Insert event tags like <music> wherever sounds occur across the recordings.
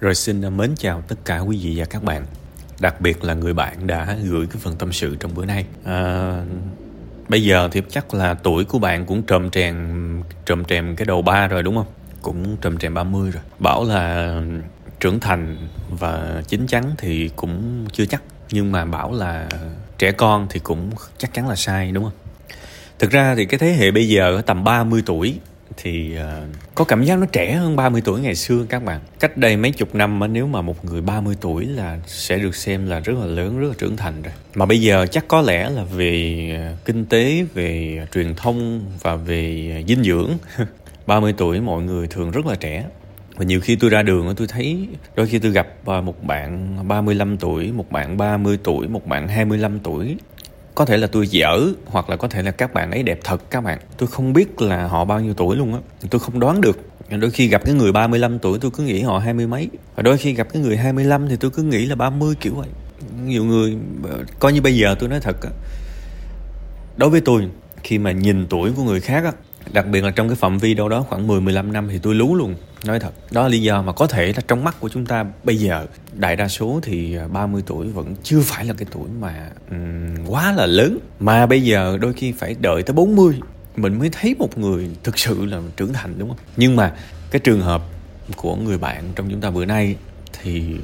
Rồi xin mến chào tất cả quý vị và các bạn Đặc biệt là người bạn đã gửi cái phần tâm sự trong bữa nay à, Bây giờ thì chắc là tuổi của bạn cũng trầm trèm, trầm trèm cái đầu ba rồi đúng không? Cũng trầm trèm 30 rồi Bảo là trưởng thành và chín chắn thì cũng chưa chắc Nhưng mà bảo là trẻ con thì cũng chắc chắn là sai đúng không? Thực ra thì cái thế hệ bây giờ tầm 30 tuổi thì uh, có cảm giác nó trẻ hơn 30 tuổi ngày xưa các bạn. Cách đây mấy chục năm mà nếu mà một người 30 tuổi là sẽ được xem là rất là lớn, rất là trưởng thành rồi. Mà bây giờ chắc có lẽ là về ờ, kinh tế, về truyền thông và về ờ, dinh dưỡng <laughs> 30 tuổi mọi người thường rất là trẻ và nhiều khi tôi ra đường tôi thấy đôi khi tôi gặp một bạn 35 tuổi, một bạn 30 tuổi, một bạn 25 tuổi có thể là tôi dở, hoặc là có thể là các bạn ấy đẹp thật, các bạn. Tôi không biết là họ bao nhiêu tuổi luôn á. Tôi không đoán được. Đôi khi gặp cái người 35 tuổi, tôi cứ nghĩ họ hai mươi mấy. Và đôi khi gặp cái người 25 thì tôi cứ nghĩ là 30 kiểu vậy. Nhiều người, coi như bây giờ tôi nói thật á. Đối với tôi, khi mà nhìn tuổi của người khác á đặc biệt là trong cái phạm vi đâu đó khoảng 10 15 năm thì tôi lú luôn. Nói thật đó là lý do mà có thể là trong mắt của chúng ta bây giờ đại đa số thì à, 30 tuổi vẫn chưa phải là cái tuổi mà um, quá là lớn. Mà bây giờ đôi khi phải đợi tới 40 mình mới thấy một người thực sự là trưởng thành đúng không? Nhưng mà cái trường hợp của người bạn trong chúng ta bữa nay thì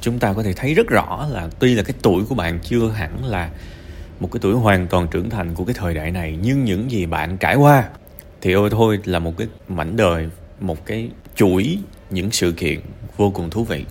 chúng ta có thể thấy rất rõ là tuy là cái tuổi của bạn chưa hẳn là một cái tuổi hoàn toàn trưởng thành của cái thời đại này nhưng những gì bạn trải qua thì ôi thôi là một cái mảnh đời một cái chuỗi những sự kiện vô cùng thú vị.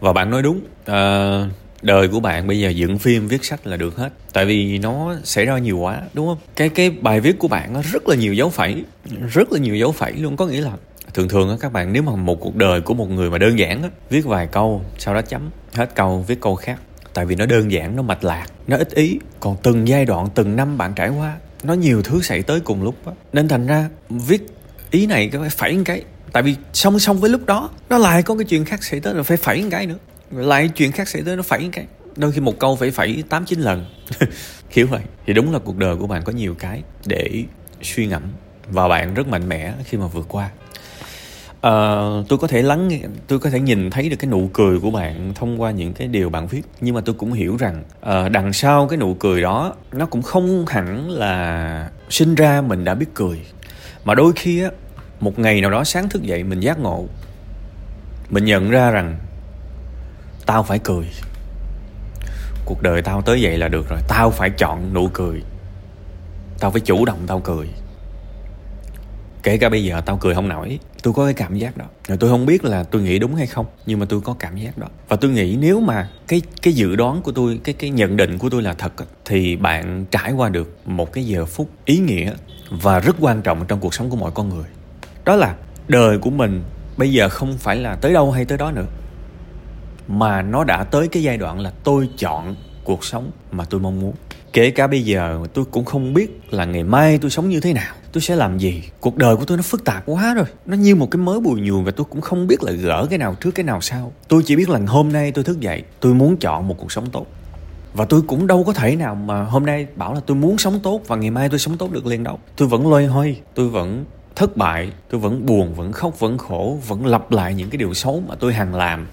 Và bạn nói đúng à, đời của bạn bây giờ dựng phim viết sách là được hết. Tại vì nó xảy ra nhiều quá đúng không? Cái cái bài viết của bạn nó rất là nhiều dấu phẩy rất là nhiều dấu phẩy luôn. Có nghĩa là thường thường á các bạn nếu mà một cuộc đời của một người mà đơn giản á viết vài câu sau đó chấm hết câu viết câu khác tại vì nó đơn giản, nó mạch lạc, nó ít ý. Còn từng giai đoạn, từng năm bạn trải qua, nó nhiều thứ xảy tới cùng lúc đó. nên thành ra, viết ý này cái phải phẩy một cái. Tại vì song song với lúc đó, nó lại có cái chuyện khác xảy tới rồi phải phẩy một cái nữa. Lại chuyện khác xảy tới, nó phẩy một cái. Đôi khi một câu phải phẩy tám, chín lần. <laughs> Kiểu vậy. Thì đúng là cuộc đời của bạn có nhiều cái để suy ngẫm. Và bạn rất mạnh mẽ khi mà vượt qua uh, tôi có thể lắng nghe tôi có thể nhìn thấy được cái nụ cười của bạn thông qua những cái điều bạn viết nhưng mà tôi cũng hiểu rằng uh, đằng sau cái nụ cười đó nó cũng không hẳn là sinh ra mình đã biết cười. Mà đôi khi á một ngày nào đó sáng thức dậy mình giác ngộ mình nhận ra rằng tao phải cười. Cuộc đời tao tới vậy là được rồi tao phải chọn nụ cười. Tao phải chủ động tao cười kể cả bây giờ tao cười không nổi tôi có cái cảm giác đó. Rồi tôi không biết là tôi nghĩ đúng hay không, nhưng mà tôi có cảm giác đó. Và tôi nghĩ nếu mà cái cái dự đoán của tôi cái cái nhận định của tôi là thật thì bạn trải qua được một cái giờ phút ý nghĩa và rất quan trọng trong cuộc sống của mọi con người. Đó là đời của mình bây giờ không phải là tới đâu hay tới đó nữa, mà nó đã tới cái giai đoạn là tôi chọn cuộc sống mà tôi mong muốn kể cả bây giờ, tôi cũng không biết là ngày mai tôi sống như thế nào. Tôi sẽ làm gì? Cuộc đời của tôi nó phức tạp quá rồi. Nó như một cái mớ bùi nhùn và tôi cũng không biết là gỡ cái nào trước cái nào sau. Tôi chỉ biết là hôm nay tôi thức dậy, tôi muốn chọn một cuộc sống tốt. Và tôi cũng đâu có thể nào mà hôm nay bảo là tôi muốn sống tốt và ngày mai tôi sống tốt được liền đâu. Tôi vẫn loay hoay, tôi vẫn thất bại, tôi vẫn buồn, vẫn khóc, vẫn khổ, vẫn lặp lại những cái điều xấu mà tôi hằng làm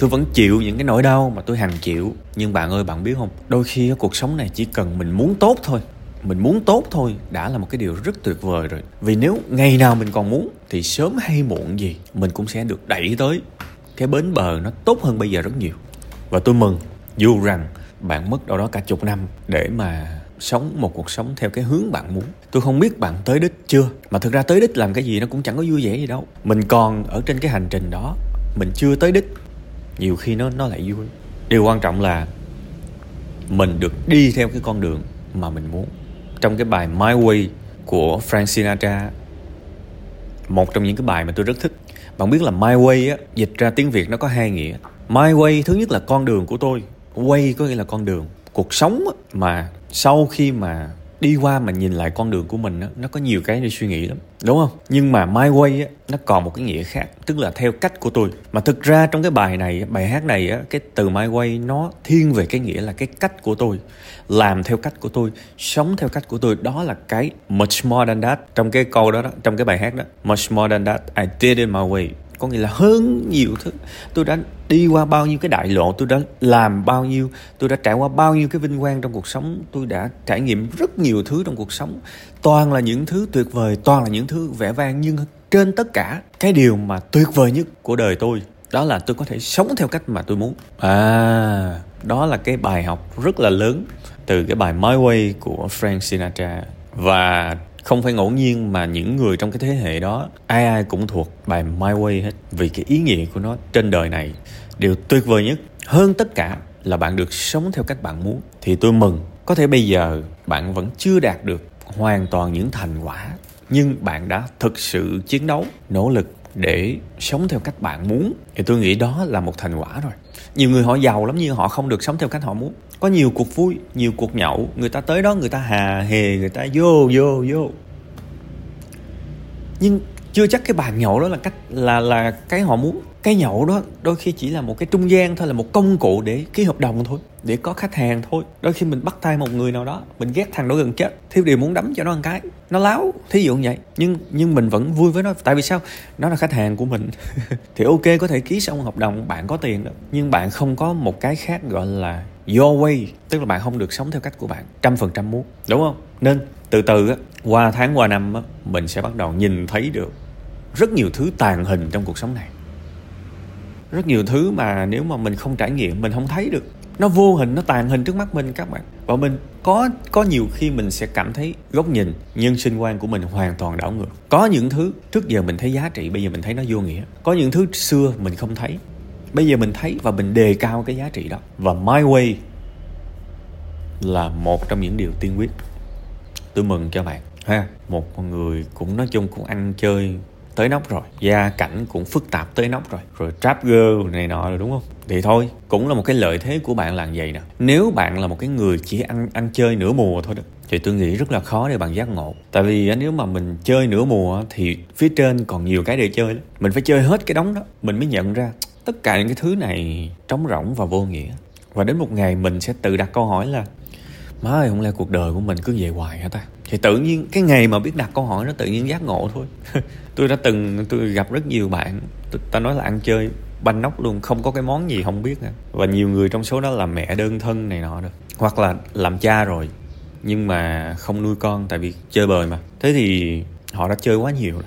tôi vẫn chịu những cái nỗi đau mà tôi hằng chịu. Nhưng bạn ơi, bạn biết không? Đôi khi cuộc sống này chỉ cần mình muốn tốt thôi. Mình muốn tốt thôi đã là một cái điều rất tuyệt vời rồi. Vì nếu ngày nào mình còn muốn thì sớm hay muộn gì, mình cũng sẽ được đẩy tới cái bến bờ nó tốt hơn bây giờ rất nhiều. Và tôi mừng, dù rằng bạn mất đâu đó cả chục năm để mà sống một cuộc sống theo cái hướng bạn muốn. Tôi không biết bạn tới đích chưa, mà thực ra tới đích làm cái gì nó cũng chẳng có vui vẻ gì đâu. Mình còn ở trên cái hành trình đó, mình chưa tới đích nhiều khi nó nó lại vui. Điều quan trọng là mình được đi theo cái con đường mà mình muốn. Trong cái bài My Way của Frank Sinatra một trong những cái bài mà tôi rất thích. Bạn biết là My Way á dịch ra tiếng Việt nó có hai nghĩa. My Way thứ nhất là con đường của tôi. Way có nghĩa là con đường. Cuộc sống á, mà sau khi mà đi qua mà nhìn lại con đường của mình á, nó có nhiều cái để suy nghĩ lắm đúng không? Nhưng mà my way á, nó còn một cái nghĩa khác tức là theo cách của tôi. Mà thực ra trong cái bài này bài hát này á, cái từ my way nó thiên về cái nghĩa là cái cách của tôi làm theo cách của tôi sống theo cách của tôi. Đó là cái much more than that. Trong cái câu đó, đó trong cái bài hát đó much more than that I did it my way có nghĩa là hơn nhiều thứ. Tôi đã đi qua bao nhiêu cái đại lộ, tôi đã làm bao nhiêu, tôi đã trải qua bao nhiêu cái vinh quang trong cuộc sống. Tôi đã trải nghiệm rất nhiều thứ trong cuộc sống. Toàn là những thứ tuyệt vời, toàn là những thứ vẻ vang, nhưng trên tất cả, cái điều mà tuyệt vời nhất của đời tôi, đó là tôi có thể sống theo cách mà tôi muốn. À đó là cái bài học rất là lớn từ cái bài My Way của Frank Sinatra. Và không phải ngẫu nhiên mà những người trong cái thế hệ đó, ai ai cũng thuộc bài My Way hết. Vì cái ý nghĩa của nó trên đời này, điều tuyệt vời nhất. Hơn tất cả là bạn được sống theo cách bạn muốn. Thì tôi mừng, có thể bây giờ bạn vẫn chưa đạt được hoàn toàn những thành quả. Nhưng bạn đã thực sự chiến đấu, nỗ lực để sống theo cách bạn muốn. Thì tôi nghĩ đó là một thành quả rồi. Nhiều người họ giàu lắm nhưng họ không được sống theo cách họ muốn có nhiều cuộc vui, nhiều cuộc nhậu. Người ta tới đó, người ta hà hề, người ta vô vô vô. Nhưng chưa chắc cái bàn nhậu đó là cách, là là cái họ muốn. Cái nhậu đó đôi khi chỉ là một cái trung gian thôi, là một công cụ để ký hợp đồng thôi, để có khách hàng thôi. Đôi khi mình bắt tay một người nào đó, mình ghét thằng đó gần chết, thiếu điều muốn đấm cho nó một cái, nó láo, thí dụ như vậy. Nhưng nhưng mình vẫn vui với nó, tại vì sao? Nó là khách hàng của mình. <laughs> Thì ok, có thể ký xong hợp đồng, bạn có tiền đó. Nhưng bạn không có một cái khác gọi là your way, tức là bạn không được sống theo cách của bạn, trăm phần trăm muốn, đúng không? Nên từ từ á, qua tháng, qua năm á, mình sẽ bắt đầu nhìn thấy được rất nhiều thứ tàn hình trong cuộc sống này. Rất nhiều thứ mà nếu mà mình không trải nghiệm, mình không thấy được, nó vô hình, nó tàn hình trước mắt mình, các bạn. Và mình có có nhiều khi mình sẽ cảm thấy góc nhìn, nhân sinh quan của mình hoàn toàn đảo ngược. Có những thứ trước giờ mình thấy giá trị, bây giờ mình thấy nó vô nghĩa. Có những thứ xưa mình không thấy. Bây giờ mình thấy và mình đề cao cái giá trị đó. Và my way là một trong những điều tiên quyết tôi mừng cho bạn. Ha? Một con người cũng nói chung cũng ăn chơi tới nóc rồi. Gia cảnh cũng phức tạp tới nóc rồi. Rồi trap girl này nọ rồi đúng không? Thì thôi cũng là một cái lợi thế của bạn là vậy nè. Nếu bạn là một cái người chỉ ăn ăn chơi nửa mùa thôi đó thì tôi nghĩ rất là khó để bạn giác ngộ. Tại vì nếu mà mình chơi nửa mùa thì phía trên còn nhiều cái để chơi lắm. Mình phải chơi hết cái đống đó mình mới nhận ra tất cả những cái thứ này trống rỗng và vô nghĩa. Và đến một ngày mình sẽ tự đặt câu hỏi là má ơi không lẽ cuộc đời của mình cứ về hoài hả ta? Thì tự nhiên cái ngày mà biết đặt câu hỏi nó tự nhiên giác ngộ thôi. <laughs> Tôi đã từng, tôi gặp rất nhiều bạn ta nói là ăn chơi banh nóc luôn, không có cái món gì không biết nữa. và nhiều người trong số đó là mẹ đơn thân này nọ được hoặc là làm cha rồi, nhưng mà không nuôi con tại vì chơi bời mà. Thế thì họ đã chơi quá nhiều rồi.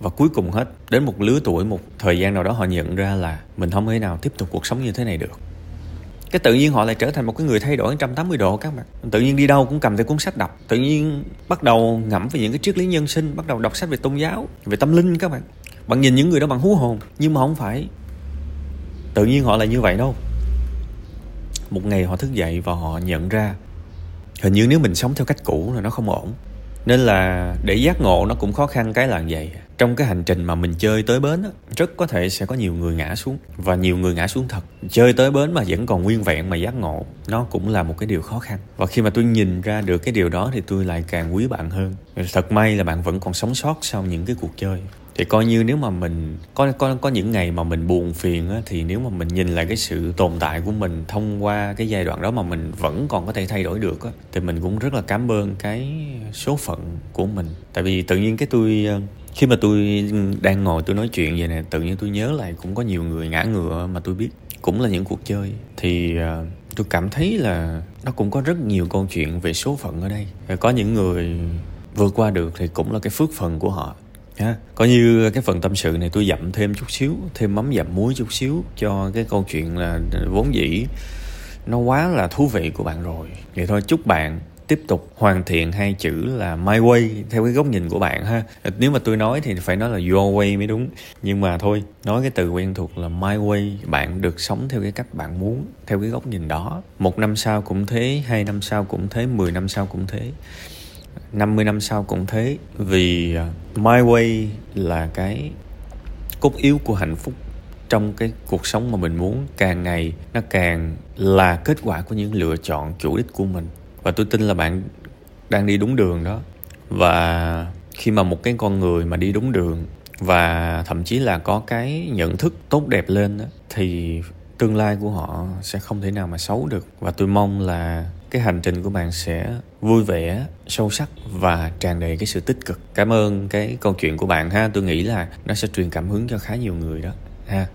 Và cuối cùng hết, đến một lứa tuổi, một thời gian nào đó họ nhận ra là mình không thể nào tiếp tục cuộc sống như thế này được cái tự nhiên họ lại trở thành một cái người thay đổi 180 độ các bạn. Tự nhiên đi đâu cũng cầm theo cuốn sách đọc. Tự nhiên bắt đầu ngẫm về những cái triết lý nhân sinh, bắt đầu đọc sách về tôn giáo, về tâm linh các bạn. Bạn nhìn những người đó bằng hú hồn, nhưng mà không phải. Tự nhiên họ là như vậy đâu. Một ngày họ thức dậy và họ nhận ra, hình như nếu mình sống theo cách cũ là nó không ổn. Nên là để giác ngộ nó cũng khó khăn cái là vậy trong cái hành trình mà mình chơi tới bến á, rất có thể sẽ có nhiều người ngã xuống. Và nhiều người ngã xuống thật. Chơi tới bến mà vẫn còn nguyên vẹn mà giác ngộ nó cũng là một cái điều khó khăn. Và khi mà tôi nhìn ra được cái điều đó thì tôi lại càng quý bạn hơn. Thật may là bạn vẫn còn sống sót sau những cái cuộc chơi thì coi như nếu mà mình có có có những ngày mà mình buồn phiền á, thì nếu mà mình nhìn lại cái sự tồn tại của mình thông qua cái giai đoạn đó mà mình vẫn còn có thể thay đổi được á, thì mình cũng rất là cảm ơn cái số phận của mình. Tại vì tự nhiên cái tôi ờ, khi mà tôi đang ngồi tôi nói chuyện vậy nè tự nhiên tôi nhớ lại cũng có nhiều người ngã ngựa mà tôi biết cũng là những cuộc chơi. Thì uh, tôi cảm thấy là nó cũng có rất nhiều câu chuyện về số phận ở đây. Có những người vượt qua được thì cũng là cái phước phần của họ ha có như cái phần tâm sự này tôi dặm thêm chút xíu, thêm mắm dặm muối chút xíu cho cái câu chuyện là vốn dĩ nó quá là thú vị của bạn rồi. Vậy thôi, chúc bạn tiếp tục hoàn thiện hai chữ là my way theo cái góc nhìn của bạn ha. Nếu mà tôi nói thì phải nói là your way mới đúng. Nhưng mà thôi, nói cái từ quen thuộc là my way, bạn được sống theo cái cách bạn muốn, theo cái góc nhìn đó. Một năm sau cũng thế, hai năm sau cũng thế, mười năm sau cũng thế. 50 năm sau cũng thế vì à, my way là cái cốt yếu của hạnh phúc trong cái cuộc sống mà mình muốn. Càng ngày nó càng là kết quả của những lựa chọn chủ đích của mình. Và tôi tin là bạn đang đi đúng đường đó. Và khi mà một cái con người mà đi đúng đường và thậm chí là có cái nhận thức tốt đẹp lên đó, thì tương lai của họ sẽ không thể nào mà xấu được. Và tôi mong là cái hành trình của bạn sẽ vui vẻ, sâu sắc và tràn đầy cái sự tích cực. Cảm ơn cái câu chuyện của bạn ha. Tôi nghĩ là nó sẽ truyền cảm hứng cho khá nhiều người đó ha.